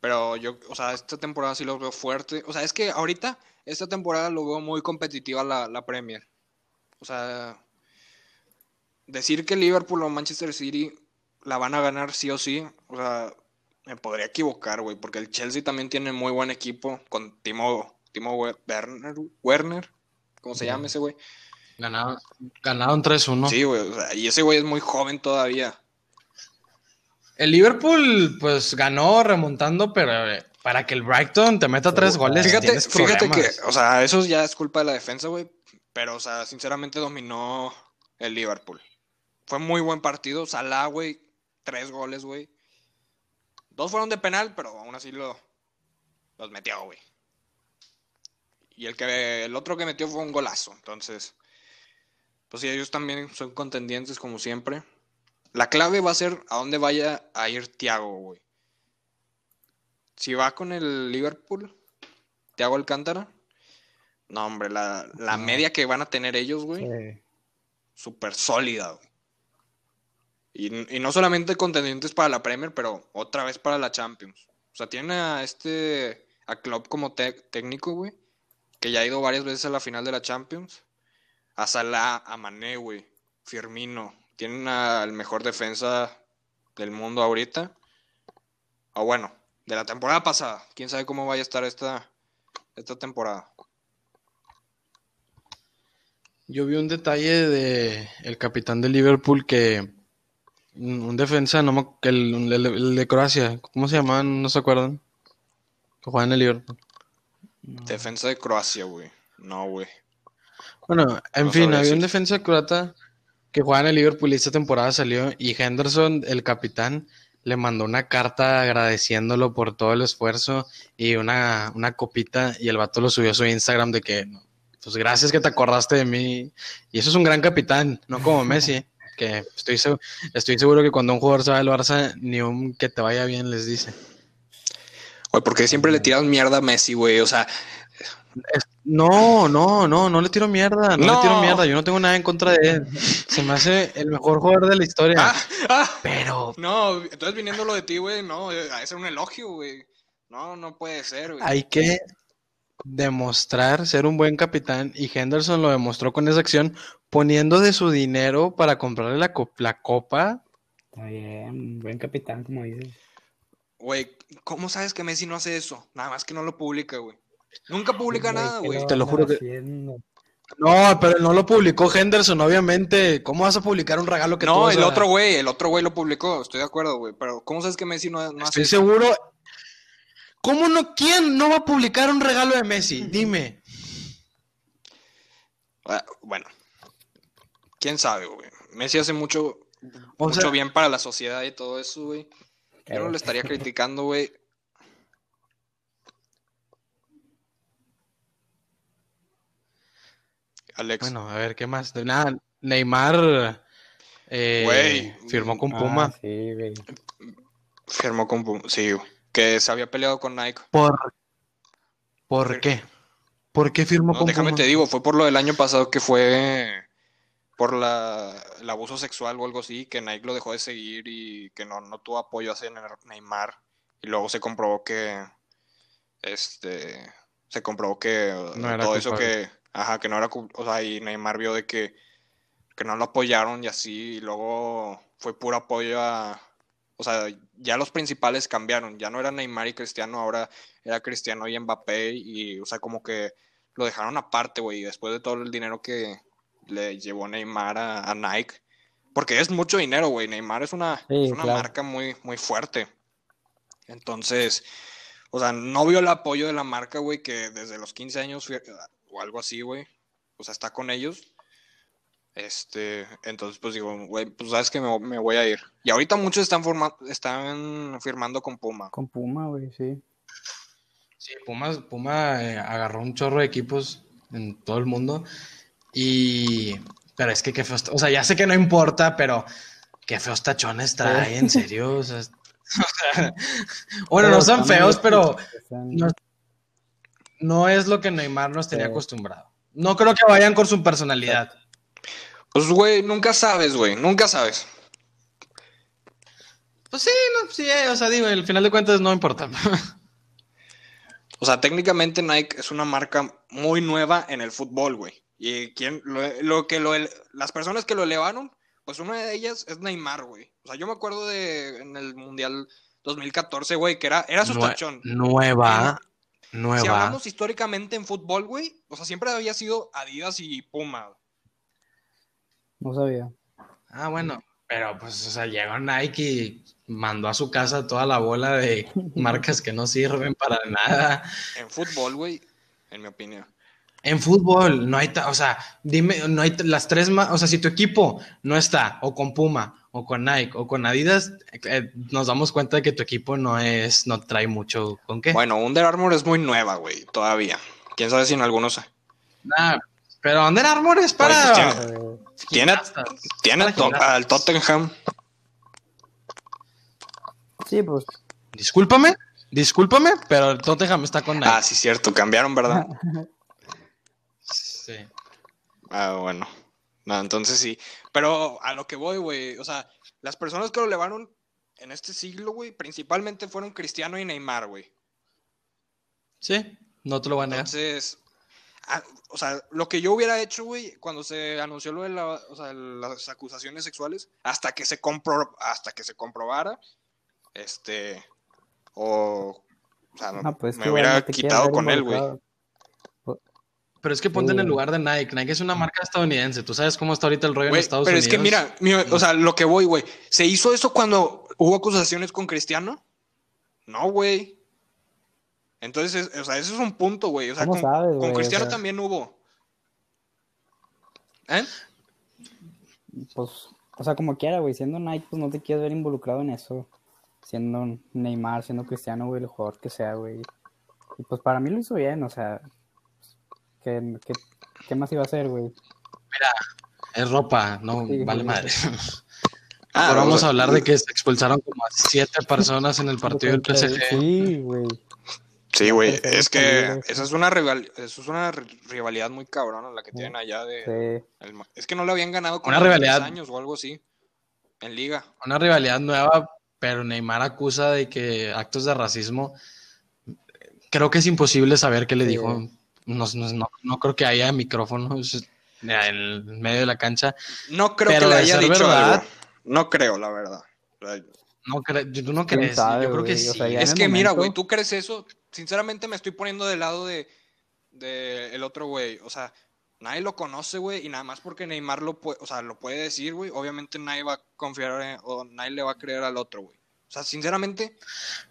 Pero yo, o sea, esta temporada sí lo veo fuerte. O sea, es que ahorita, esta temporada lo veo muy competitiva la, la Premier. O sea, decir que Liverpool o Manchester City la van a ganar sí o sí, o sea, me podría equivocar, güey, porque el Chelsea también tiene muy buen equipo con Timo, Timo We- Werner, Werner, ¿cómo se llama ese güey? Ganaron, ganaron 3-1. Sí, güey, o sea, y ese güey es muy joven todavía. El Liverpool, pues ganó remontando, pero eh, para que el Brighton te meta tres goles, Fíjate, fíjate que, o sea, eso ya es culpa de la defensa, güey. Pero, o sea, sinceramente dominó el Liverpool. Fue muy buen partido. Salah, güey, tres goles, güey. Dos fueron de penal, pero aún así lo, los metió, güey. Y el que el otro que metió fue un golazo. Entonces, pues sí, ellos también son contendientes como siempre. La clave va a ser a dónde vaya a ir Thiago, güey. Si va con el Liverpool, Thiago Alcántara. No, hombre, la, la No. media que van a tener ellos, güey, Sí. súper sólida, güey. Y, no solamente contendientes para la Premier, pero otra vez para la Champions. O sea, tiene a este, a Klopp como técnico, güey, que ya ha ido varias veces a la final de la Champions. A Salah, a Mané, güey, Firmino. Tienen al mejor defensa del mundo ahorita. O bueno, de la temporada pasada. Quién sabe cómo vaya a estar esta, esta temporada. Yo vi un detalle de el capitán de Liverpool que un defensa, no me- que el, el- el de Croacia, ¿cómo se llamaban? ¿No se acuerdan? Que juega en el Liverpool. No. Defensa de Croacia, güey. No, güey. Bueno, en No fin, había un defensa croata que juega en el Liverpool y esta temporada salió y Henderson, el capitán, le mandó una carta agradeciéndolo por todo el esfuerzo y una, una copita y el vato lo subió a su Instagram de que, pues gracias que te acordaste de mí. Y eso es un gran capitán, no como Messi, que estoy, seg- estoy seguro que cuando un jugador se va del Barça, ni un que te vaya bien les dice. Güey, porque siempre le tiras mierda a Messi, güey. O sea, Es- No, no, no, no le tiro mierda, no, No. le tiro mierda, yo no tengo nada en contra de él. Se me hace el mejor jugador de la historia. ah, ah, Pero no, entonces viniendo lo de ti, güey, no, eh, a ser un elogio, güey. No, no puede ser, güey. hay que demostrar ser un buen capitán y Henderson lo demostró con esa acción poniendo de su dinero para comprarle la, co- la copa. Está bien, buen capitán, como dices. Güey, ¿cómo sabes que Messi no hace eso? Nada más que no lo publica, güey. Nunca publica nada, ¿qué güey. Te lo juro que- haciendo? No, pero no lo publicó Henderson, obviamente. ¿Cómo vas a publicar un regalo que No, el a- otro güey, el otro güey lo publicó, estoy de acuerdo, güey. Pero ¿cómo sabes que Messi no, no hace Estoy eso? seguro. ¿Cómo no? ¿Quién no va a publicar un regalo de Messi? Dime. Ah, Bueno, quién sabe, güey. Messi hace mucho, O mucho sea- bien para la sociedad y todo eso, güey. Yo no lo estaría criticando, güey. Alex. Bueno, a ver, ¿qué más? De nada, Neymar eh, Güey. firmó con ah, Puma. sí, güey. Firmó con Pum- Sí, güey. que se había peleado con Nike. ¿Por, ¿Por qué? ¿Por qué firmó No, con déjame Puma? te digo, fue por lo del año pasado que fue por la, el abuso sexual o algo así, que Nike lo dejó de seguir y que no, no tuvo apoyo hacia Neymar. Y luego se comprobó que este se comprobó que No era todo eso culpable. que ajá, que no era o sea, y Neymar vio de que que no lo apoyaron y así, y luego fue puro apoyo a o sea, ya los principales cambiaron, ya no era Neymar y Cristiano, ahora era Cristiano y Mbappé y, o sea, como que lo dejaron aparte, güey, después de todo el dinero que le llevó Neymar a, a Nike, porque es mucho dinero, güey, Neymar es una, Sí, es una claro. marca muy, muy fuerte. Entonces, o sea, no vio el apoyo de la marca, güey, que desde los 15 años o algo así, güey, o sea, está con ellos. Este, entonces, pues digo, güey, pues sabes que me, me voy a ir. Y ahorita muchos están, forma- están firmando con Puma. Con Puma, güey, sí. Sí, Puma, Puma eh, agarró un chorro de equipos en todo el mundo. Y. Pero es que qué feos. O sea, ya sé que no importa, pero qué feos tachones trae, en serio. O sea, bueno, no son feos, pero no, no es lo que Neymar nos tenía Sí. acostumbrado. No creo que vayan con su personalidad. Pues, güey, nunca sabes, güey, nunca sabes. Pues sí, no, sí, eh, o sea, digo, al final de cuentas no importa. O sea, técnicamente Nike es una marca muy nueva en el fútbol, güey. Y quien, lo, lo que lo, las personas que lo elevaron, pues una de ellas es Neymar, güey. O sea, yo me acuerdo de en el Mundial 2014, güey, que era, era su Nue- tachón. nueva, Si nueva. hablamos históricamente en fútbol, güey, o sea, siempre había sido Adidas y Puma. No sabía. Ah, bueno, pero pues, o sea, llegó Nike y mandó a su casa toda la bola de marcas que no sirven para nada. En fútbol, güey, en mi opinión. En fútbol no hay, ta- o sea, dime, no hay las tres más, o sea, si tu equipo no está o con Puma o con Nike o con Adidas, eh, nos damos cuenta de que tu equipo no es, no trae mucho con qué. Bueno, Under Armour es muy nueva, güey, todavía. Quién sabe si en algunos. Nah, pero Under Armour es para Pues, tiene- Eh, Tiene, gimnastas. tiene Para to- gimnastas. al Tottenham. sí, pues. Discúlpame, discúlpame, pero el Tottenham está con Nike. Ah, sí, cierto, cambiaron, ¿verdad? Sí. Ah, bueno. No, entonces sí. Pero a lo que voy, güey. O sea, las personas que lo elevaron en este siglo, güey, principalmente fueron Cristiano y Neymar, güey. Sí, no te lo voy a negar. Entonces, ah, o sea, lo que yo hubiera hecho, güey, cuando se anunció lo de la- o sea, las acusaciones sexuales, hasta que se compro, hasta que se comprobara, este, o, o sea, pues, me hubiera quitado con él, güey. Pero es que ponte en el lugar de Nike. Nike es una marca estadounidense. Tú sabes cómo está ahorita el rollo en Estados pero Unidos. es que mira, mi- o sea, lo que voy, güey. ¿Se hizo eso cuando hubo acusaciones con Cristiano? No, güey. Entonces, es- o sea, ese es un punto, güey. O sea, ¿Cómo con, sabes, con güey? O Cristiano sea- también hubo. ¿Eh? Pues, o sea, como quiera, güey, siendo Nike, pues no te quieres ver involucrado en eso. Siendo Neymar, siendo Cristiano, güey, el jugador que sea, güey. Y pues para mí lo hizo bien, o sea, ¿qué, qué, qué más iba a hacer, güey? Es ropa, no Sí, vale sí. madre. Ah, Ahora vamos a hablar de que se expulsaron como a siete personas en el partido del PSG. Sí, güey. Sí, güey. Es que esa es una rival, eso es una ri- rivalidad muy cabrona la que tienen allá de. Sí. el ma- es que no le habían ganado como Una rivalidad. 10 años o algo así. En liga. Una rivalidad nueva, pero Neymar acusa de que actos de racismo. Creo que es imposible saber qué le Sí. dijo. No, no- no- no creo que haya micrófonos en medio de la cancha. No creo Pero que le haya dicho verdad- algo. No creo, la verdad. No ¿Tú no ¿Quién crees? sabe, Yo creo que? O sea, Es en que mira, güey, ¿tú crees eso? Sinceramente me estoy poniendo del lado de, de el otro güey. O sea, nadie lo conoce, güey, y nada más porque Neymar lo puede, o sea, lo puede decir, güey. Obviamente nadie va a confiar en- o nadie le va a creer al otro, güey. O sea, sinceramente,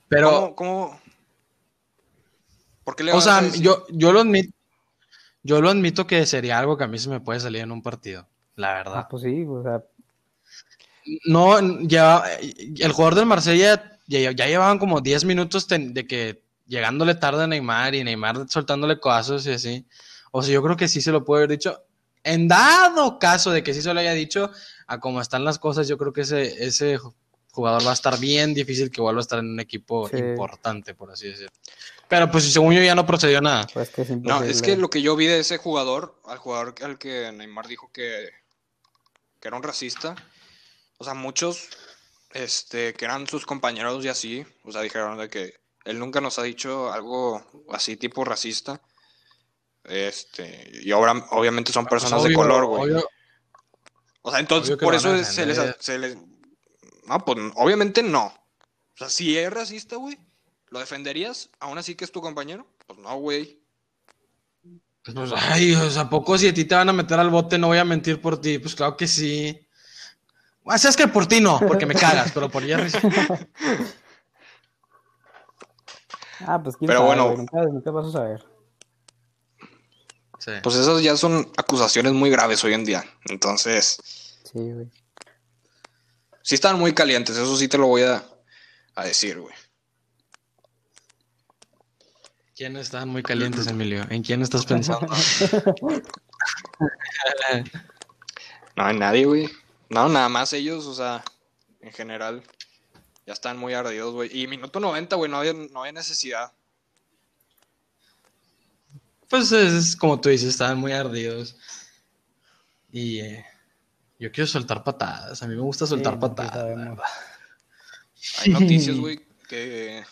pero, ¿cómo, cómo- ¿Por qué le o sea, a yo, yo lo admito. Yo lo admito que sería algo que a mí se me puede salir en un partido, la verdad. Ah, pues sí, o sea, No, ya el jugador del Marsella ya, ya llevaban como 10 minutos ten- de que llegándole tarde a Neymar y Neymar soltándole codazos y así. O sea, yo creo que sí se lo puede haber dicho. En dado caso de que sí se lo haya dicho, a cómo están las cosas, yo creo que ese, ese jugador va a estar bien difícil que vuelva a estar en un equipo Sí. importante, por así decirlo. Pero pues según yo ya no procedió nada. pues que es No, es que lo que yo vi de ese jugador, al jugador al que Neymar dijo que, que era un racista, o sea, muchos este, que eran sus compañeros y así, o sea, dijeron de que él nunca nos ha dicho algo así tipo racista. Este, y ahora obviamente son personas de Obvio, color, güey. O sea, entonces por eso les, se les... No, pues obviamente no. O sea, si es racista, güey, ¿lo defenderías? ¿Aún así que es tu compañero? Pues no, güey. Pues, ay, o sea, ¿a poco si a ti te van a meter al bote no voy a mentir por ti? Pues claro que sí. O sea, es que por ti no, porque me cagas, pero por Jerry. Ah, pues quién Pero sabe, bueno. nunca, nunca vas a saber. Sí. Pues esas ya son acusaciones muy graves hoy en día. Entonces, Sí, güey. Sí están muy calientes, eso sí te lo voy a, a decir, güey. ¿Quiénes están muy calientes, Emilio? ¿En quién estás pensando? No hay nadie, güey. No, nada más ellos, o sea, en general, ya están muy ardidos, güey. Y minuto 90, güey, no había, no había necesidad. Pues es como tú dices, estaban muy ardidos. Y eh, yo quiero soltar patadas. A mí me gusta soltar Sí, patadas. Hay noticias, güey, que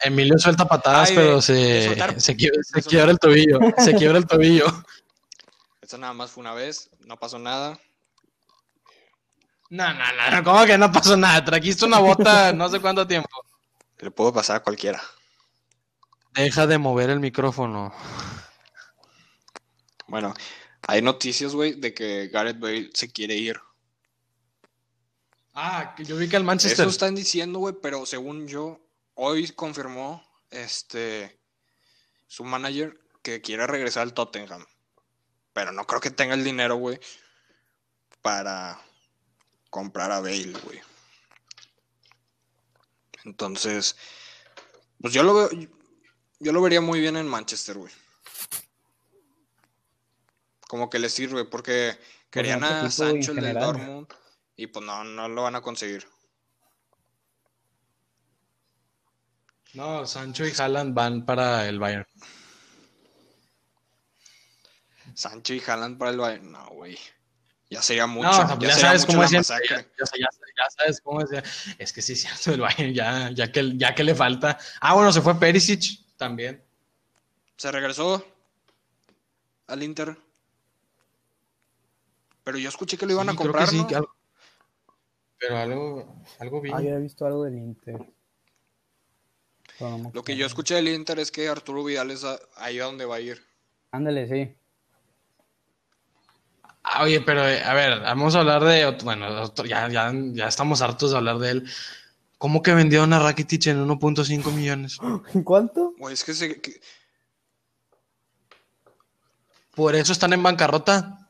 Emilio suelta patadas, Ay, pero se, soltar- se, quiebra, se quiebra el tobillo. Se quiebra el tobillo. esta nada más fue una vez, no pasó nada. No, no, no, no, ¿cómo que no pasó nada? Trajiste una bota no sé cuánto tiempo. Le puedo pasar a cualquiera. Deja de mover el micrófono. Bueno, hay noticias, güey, de que Gareth Bale se quiere ir. Ah, que yo vi que el Manchester. Eso están diciendo, güey, pero según yo, hoy confirmó este su manager que quiere regresar al Tottenham. Pero no creo que tenga el dinero, güey, para comprar a Bale, güey. Entonces, pues yo lo veo, yo lo vería muy bien en Manchester, güey. Como que le sirve, porque querían a Sancho, el del. Dortmund, y pues no, no lo van a conseguir. No, Sancho y Haaland van para el Bayern. Sancho y Haaland para el Bayern. No, güey. Ya sería mucho. No, ya, sabes cómo es ya, ya- ya- ya sabes cómo es. Es que sí, cierto, el Bayern ya, ya, que, ya que le falta. Ah, bueno, se fue Perisic también. Se regresó al Inter. Pero yo escuché que lo iban Sí, a creo que comprar, sí, ¿no? que algo- Pero algo, algo vi. Yo he visto algo del Inter. Lo que yo escuché del Inter es que Arturo Vidal es a- ahí a donde va a ir. Ándale, sí. Ah, oye, pero eh, a ver, vamos a hablar de. otro- Bueno, otro- ya, ya, ya estamos hartos de hablar de él. ¿Cómo que vendieron a Rakitic en 1.5 millones? ¿En cuánto? Güey, es que, se, que- Por eso están en bancarrota.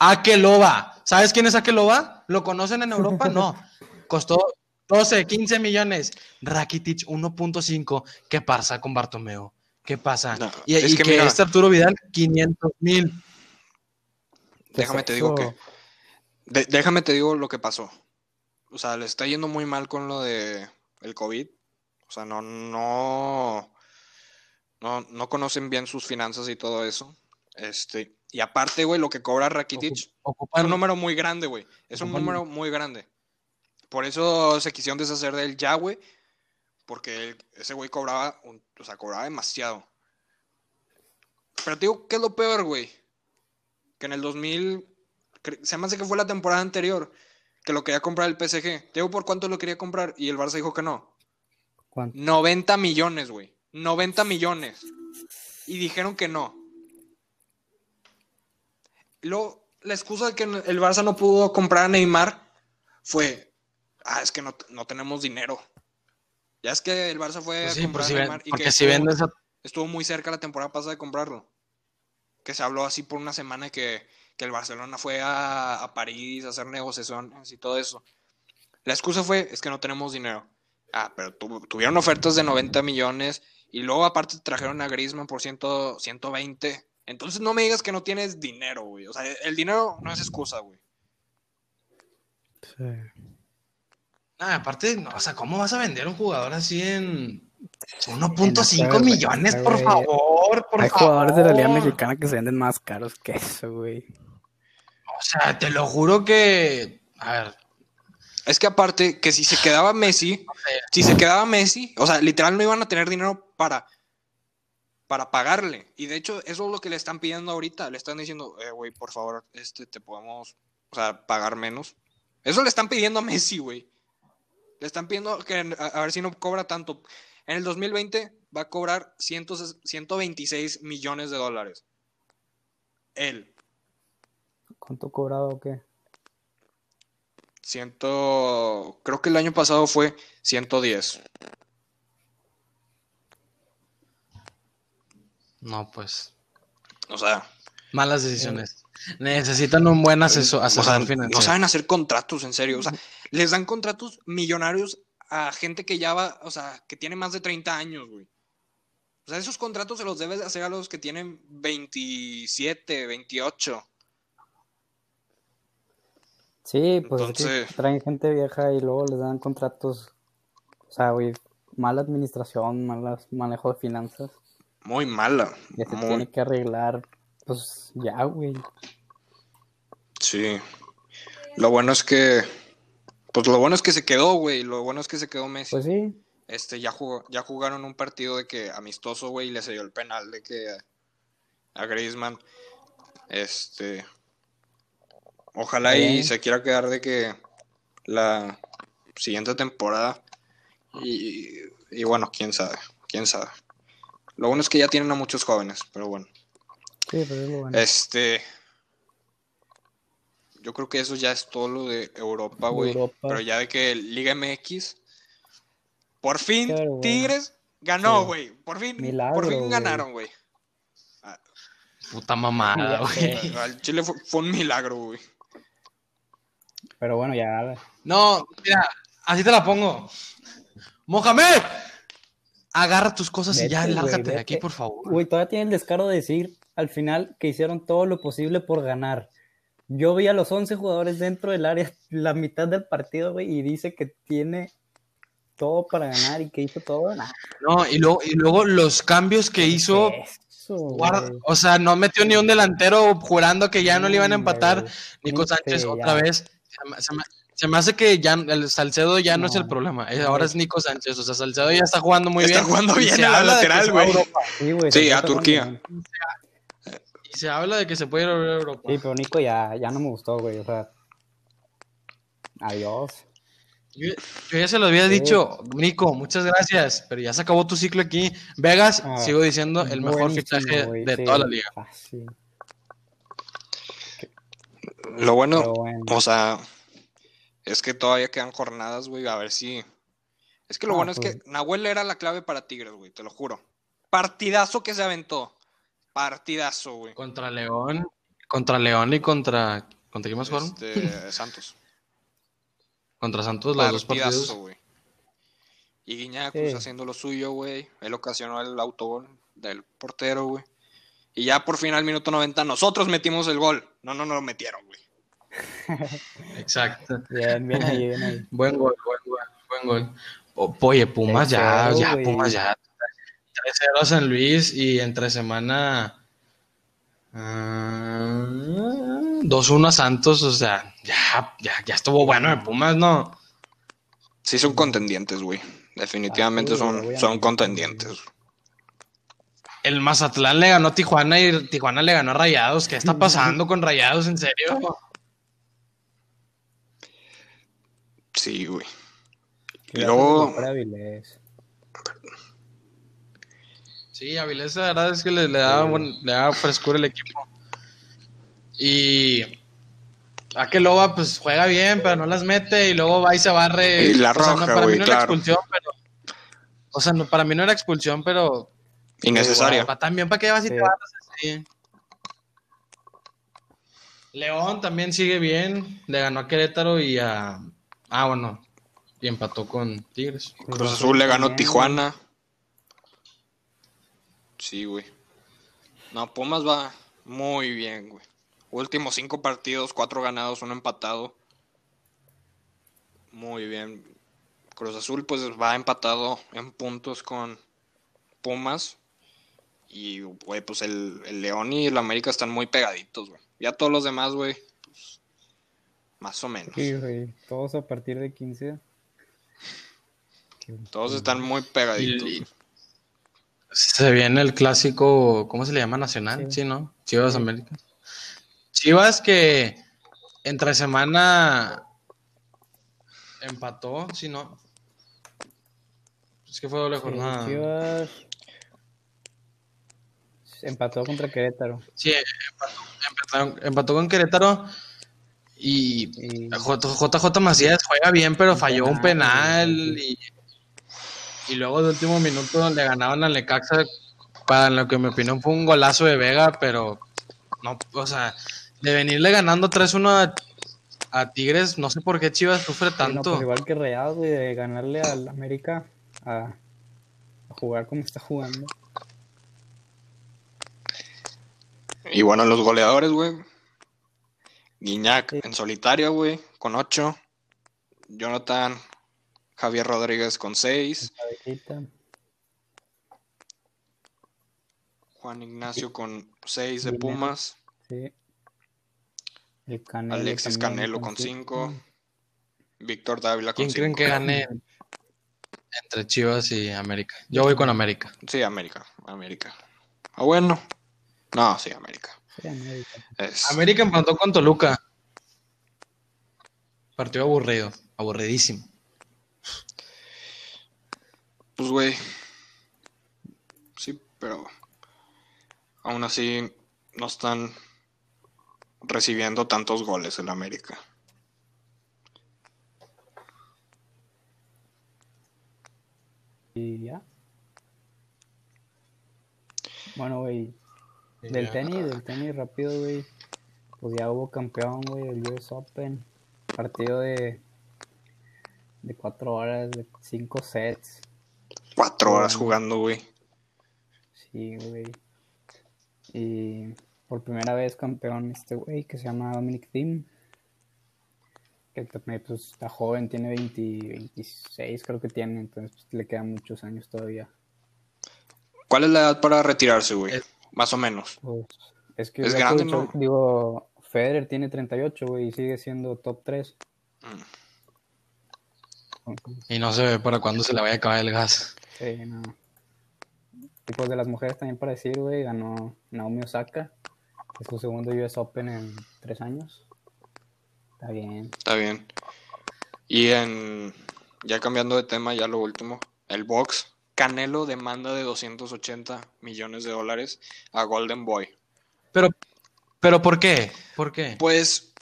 Akeloba. ¿Sabes quién es Akeloba? ¿Lo conocen en Europa? No. Costó 12, 15 millones. Rakitic 1.5. ¿Qué pasa con Bartomeo? ¿Qué pasa? No, y es y que que, mira- este Arturo Vidal, 500 mil. ¿Qué déjame te digo que. de- déjame te digo lo que pasó. O sea, le está yendo muy mal con lo de el COVID. O sea, no, no. No, no conocen bien sus finanzas y todo eso. Este. Y aparte, güey, lo que cobra Rakitic. Es un número muy grande, güey. Es un número muy grande. Por eso se quisieron deshacer de él ya, güey. Porque ese güey cobraba, un- o sea, cobraba demasiado. Pero te digo, ¿qué es lo peor, güey? Que en el 2000, cre- se me hace que fue la temporada anterior, que lo quería comprar el PSG. Te digo por cuánto lo quería comprar y el Barça dijo que no. ¿Cuánto? 90 millones, güey. 90 millones. Y dijeron que no. Luego, la excusa de que el Barça no pudo comprar a Neymar fue, ah, es que no, no tenemos dinero. Ya es que el Barça fue Pues a sí, comprar pues si a ven- Neymar y que si estuvo, vendes a- estuvo muy cerca la temporada pasada de comprarlo. Que se habló así por una semana que, que el Barcelona fue a, a París a hacer negociaciones y todo eso. La excusa fue, es que no tenemos dinero. Ah, pero tu- tuvieron ofertas de 90 millones y luego aparte trajeron a Griezmann por 100, 120. Entonces no me digas que no tienes dinero, güey. O sea, el dinero no es excusa, güey. Ah, aparte, no, o sea, ¿cómo vas a vender un jugador así en 1.5 En la millones, por favor? Por Hay jugadores de la Liga? Mexicana que se venden más caros que eso, güey. O sea, te lo juro que. A ver, Es que aparte, que si se quedaba Messi, si se quedaba Messi, o sea, literal no iban a tener dinero para, para pagarle. Y de hecho, eso es lo que le están pidiendo ahorita. Le están diciendo, eh, güey, por favor, este, te podemos, o sea, pagar menos. Eso le están pidiendo a Messi, güey. Le están pidiendo que a, a ver si no cobra tanto. En el 2020 va a cobrar 100 126 millones de dólares. Él. ¿Cuánto cobraba o qué? Ciento, creo que el año pasado fue 110. No, pues. O sea, Malas decisiones. Necesitan un buen asesor, o asesor sea, financiero. no saben hacer contratos, en serio. O sea, les dan contratos millonarios a gente que ya va, o sea, que tiene más de 30 años, güey. O sea, esos contratos se los debes hacer a los que tienen 27, 28. Sí, pues Entonces- traen gente vieja y luego les dan contratos. O sea, güey, mala administración, malas manejo de finanzas. Muy mala. Ya se muy- tiene que arreglar, pues ya, güey. Sí. Lo bueno es que. Pues lo bueno es que se quedó, güey. Lo bueno es que se quedó Messi. Pues sí, Este, ya, jugó, ya jugaron un partido de que amistoso, güey, y le se dio el penal de que a, a Griezmann. Este. Ojalá y se quiera quedar de que la siguiente temporada. Y, y bueno, quién sabe, quién sabe. Lo bueno es que ya tienen a muchos jóvenes, pero bueno. sí, pero es lo bueno. Este. Yo creo que eso ya es todo lo de Europa, güey. Pero ya de que Liga MX. Por fin. Tigres ganó, Sí. güey. Por fin, Milagro, por fin ganaron, güey. Puta mamada, güey. Al Chile fue, fue un milagro, güey. Pero bueno, ya. No, mira, así te la pongo. Mohamed, agarra tus cosas y ya güey, lárgate de aquí, por favor. Güey, todavía tiene el descaro de decir al final que hicieron todo lo posible por ganar. Yo vi a los 11 jugadores dentro del área la mitad del partido, güey, y dice que tiene todo para ganar y que hizo todo. Nah, No, y luego, y luego los cambios que hizo, eso, guarda- güey. o sea, no metió ni un delantero jurando que ya no le iban a empatar. Nico ni Sánchez otra vez. Se me, se me- se me hace que ya el Salcedo ya no, es el problema. eh, Ahora es Nico Sánchez. O sea, Salcedo ya está jugando muy Está bien. jugando y bien en la lateral, a güey. Sí, güey, Sí, se a está jugando Turquía. Y se habla de que se puede ir a Europa. Sí, pero Nico ya, ya no me gustó, güey. O sea, adiós. Yo, yo ya se lo había Sí. dicho, Nico, muchas gracias, pero ya se acabó tu ciclo aquí. Vegas, Ah, sigo diciendo, el mejor fichaje de sí, toda la liga. fácil. Lo bueno. o sea, es que todavía quedan jornadas, güey. A ver si. Es que lo Ah, bueno es pues. que Nahuel era la clave para Tigres, güey, te lo juro. Partidazo que se aventó. Partidazo, güey. Contra León, contra León y contra. ¿Contra quién más jugaron? Este, Santos. Contra Santos, los dos Partidazo, partidos. güey. Y Guiñac, pues, Sí. haciendo lo suyo, güey. Él ocasionó el autogol del portero, güey. Y ya por fin al minuto 90 nosotros metimos el gol. No, no, no lo metieron, güey. Exacto. Bien, bien ahí, bien ahí. Buen gol, buen gol, buen gol. O- Oye, Pumas ya, 3-0, ya. Pumas ya. 3-0 a San Luis y entre semana. ah, 2-1 a Santos, o sea, ya, ya, ya estuvo bueno de Pumas, ¿no? Sí son contendientes, güey. Definitivamente Ah, sí, son, son contendientes. El Mazatlán le ganó a Tijuana y Tijuana le ganó a Rayados. ¿Qué está pasando con Rayados, en serio? Sí, güey. Y luego, a. Sí, Avilés, la verdad es que le, le da, Sí. buen- le da frescura el equipo. Y Akeloba, pues juega bien, pero no las mete y luego va y se barre. Y la O sea, no, roja, para güey, mí no era expulsión, pero. O sea, no, para mí no era expulsión, pero. innecesaria. También, ¿para qué vas y Sí. te barras así? León también sigue bien. Le ganó a Querétaro y a. Ah, bueno. Y empató con Tigres. Cruz Azul le ganó también, Tijuana. Sí, güey. No, Pumas va muy bien, güey. Últimos cinco partidos, cuatro ganados, uno empatado. Muy bien. Cruz Azul, pues va empatado en puntos con Pumas. Y, güey, pues el, el León y el América están muy pegaditos, güey. Ya todos los demás, güey, más o menos. Sí, güey. Todos a partir de 15. Qué- Todos están muy pegaditos. Y-. Se viene el clásico, ¿cómo se le llama? Nacional, Sí. sí, ¿no? Chivas América. Chivas que entre semana empató, sí, ¿no? Es que fue doble Sí, jornada. Chivas empató contra Querétaro. Sí, empató, empató- empató con Querétaro y JJ Macías juega bien, pero Un falló un penal, y, y luego de último minuto le ganaban al Necaxa para lo que en mi opinión fue un golazo de Vega, pero no, o sea, de venirle ganando 3-1 a, a Tigres, no sé por qué Chivas sufre no, tanto. pues igual que Real, güey, de ganarle al América a, a jugar como está jugando. Y bueno, los goleadores, güey. Guiñac Sí. en solitario, güey, con 8. Jonathan Javier Rodríguez con 6. Cabecita. Juan Ignacio con 6 de. Pumas. Sí. El Canelo Alexis también Canelo con cinco. 5. Víctor Dávila con ¿Quién creen 5. que gane entre Chivas y América? Yo voy con América. Sí, América. América. Ah, bueno. No, sí, América. Sí, América. Es- América empató con Toluca. Partido aburrido, aburridísimo. Pues, güey. Sí, pero. Aún así, no están recibiendo tantos goles el América. Y ya. Bueno, güey. Del tenis, del tenis rápido, güey. Pues ya hubo campeón, güey, del US Open. Partido de. De cuatro horas, de cinco sets. Cuatro horas jugando, güey. Sí, güey. Y por primera vez campeón este güey que se llama Dominic Thiem. Que también pues, está joven, tiene 20, 26 creo que tiene, entonces pues, le quedan muchos años todavía. ¿Cuál es la edad para retirarse, güey? Es- Más o menos. Pues, es que Es grande, ¿no? digo, Federer tiene 38, güey, y sigue siendo top 3. Mm. Y no se ve para cuándo se le vaya a acabar el gas. Sí, no. Y pues de las mujeres también para decir, güey, ganó Naomi Osaka. Es su segundo US Open en tres años. Está bien. Está bien. Y en. Ya cambiando de tema, ya lo último. El box. Canelo demanda de 280 millones de dólares a Golden Boy. Pero, pero ¿por qué? ¿Por qué? Pues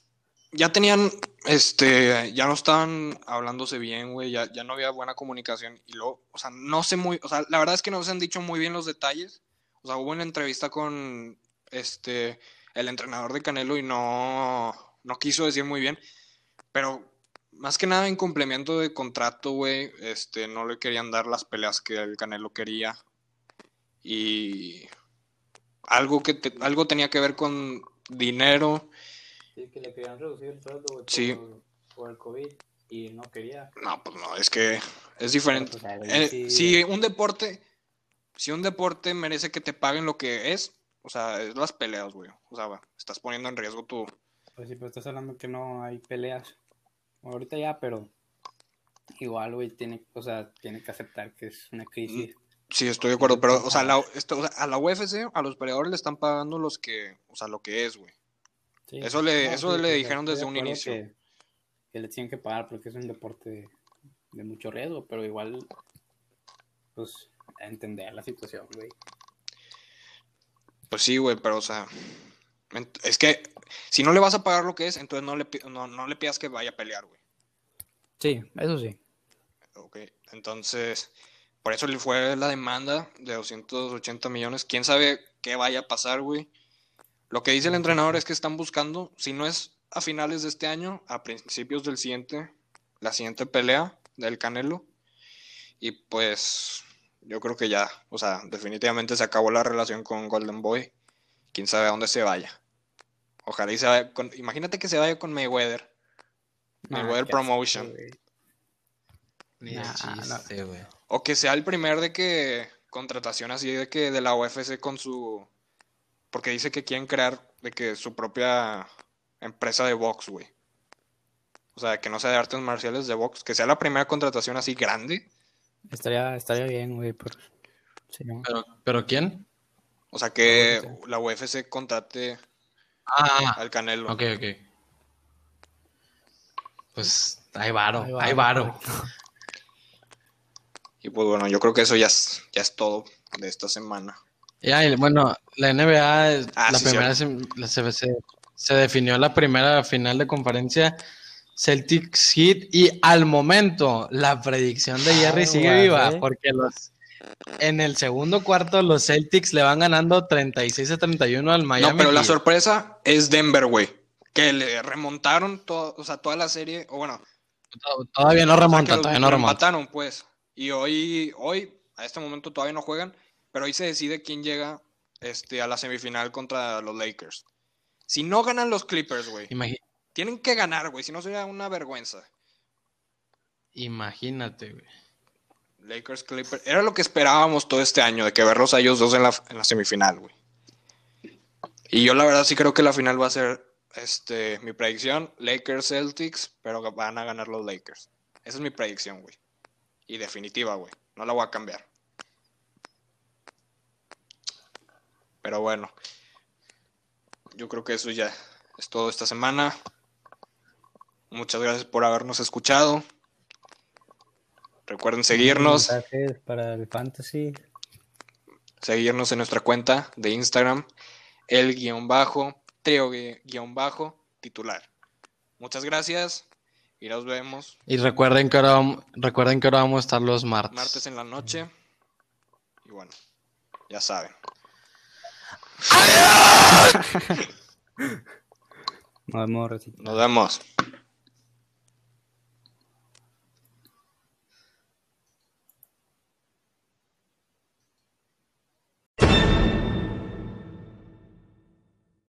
ya tenían, este, ya no estaban hablándose bien, güey, ya, ya no había buena comunicación y luego, o sea, no sé muy, o sea, la verdad es que no se han dicho muy bien los detalles, o sea, hubo una entrevista con, este, el entrenador de Canelo y no, no quiso decir muy bien, pero más que nada en complemento de contrato, güey, este, no le querían dar las peleas que el Canelo quería y algo que te- algo tenía que ver con dinero. Sí, que le querían reducir el sueldo, Sí. por, por el COVID y no quería. No, pues no, es que es diferente. Pues, Eh, sí- si un deporte, si un deporte merece que te paguen lo que es, o sea, es las peleas, güey. O sea, estás poniendo en riesgo tu... Pues sí, pero estás hablando que no hay peleas. Ahorita ya, pero igual, güey, tiene, o sea, tiene que aceptar que es una crisis. Sí, estoy de acuerdo, pero, o sea, la- esto- o sea, a la UFC, a los peleadores le están pagando los que, o sea, lo que es, güey. Sí. Eso le- eso le dijeron desde de un inicio. Que, que le tienen que pagar porque es un deporte de, de mucho riesgo, pero igual, pues, a entender la situación, güey. Pues sí, güey, pero, o sea, es que si no le vas a pagar lo que es, entonces no le, no, no le pidas que vaya a pelear, güey. Sí, eso sí. Ok, entonces, por eso le fue la demanda de 280 millones. ¿Quién sabe qué vaya a pasar, güey? Lo que dice el entrenador es que están buscando, si no es a finales de este año, a principios del siguiente, la siguiente pelea del Canelo. Y pues, yo creo que ya, o sea, definitivamente se acabó la relación con Golden Boy. Quién sabe a dónde se vaya. Ojalá y se vaya con, imagínate que se vaya con Mayweather. Mayweather qué asco, Promotion. Nah, chiste. O que sea el primer de que contratación así de que de la UFC con su porque dice que quieren crear de que su propia empresa de box, güey. O sea, que no sea de artes marciales de box, que sea la primera contratación así grande. Estaría, estaría bien, güey, pero... Sí, ¿no? ¿Pero, ¿Pero quién? O sea, que Ah, la UFC contrate Ah, al Canelo. ok, ok. Pues hay varo, hay varo. Y pues bueno, yo creo que eso ya es, ya es todo de esta semana. Ya, y bueno, la NBA, Ah, la sí, primera se, la CBC, se definió la primera final de conferencia Celtics Heat y al momento la predicción de Jerry Ay, sigue viva ¿eh? porque los en el segundo cuarto los Celtics le van ganando 36 a 31 al Miami. no, pero la sorpresa es Denver, güey. Que le remontaron todo, o sea, toda la serie, o bueno, Todavía no O sea, remonta, que los- todavía no lo remonta. empataron, pues. Y hoy, hoy, a este momento todavía no juegan, pero hoy se decide quién llega este, a la semifinal contra los Lakers. Si no ganan los Clippers, güey, tienen que ganar, güey, si no sería una vergüenza. imagínate, güey. Lakers Clippers. Era lo que esperábamos todo este año, de que verlos a ellos dos en la, en la semifinal, güey. Y yo la verdad sí creo que la final va a ser este, mi predicción, Lakers Celtics, pero van a ganar los Lakers. Esa es mi predicción, güey. Y definitiva, güey. No la voy a cambiar. Pero bueno. Yo creo que eso ya es todo esta semana. Muchas gracias por habernos escuchado. Recuerden seguirnos. Mensajes para el fantasy. Seguirnos en nuestra cuenta de Instagram, el guion bajo, trio guion bajo, titular. Muchas gracias y nos vemos Y recuerden que ahora, recuerden que ahora vamos a estar los martes. martes en la noche. Y bueno, ya saben. Nos vemos. Nos vemos.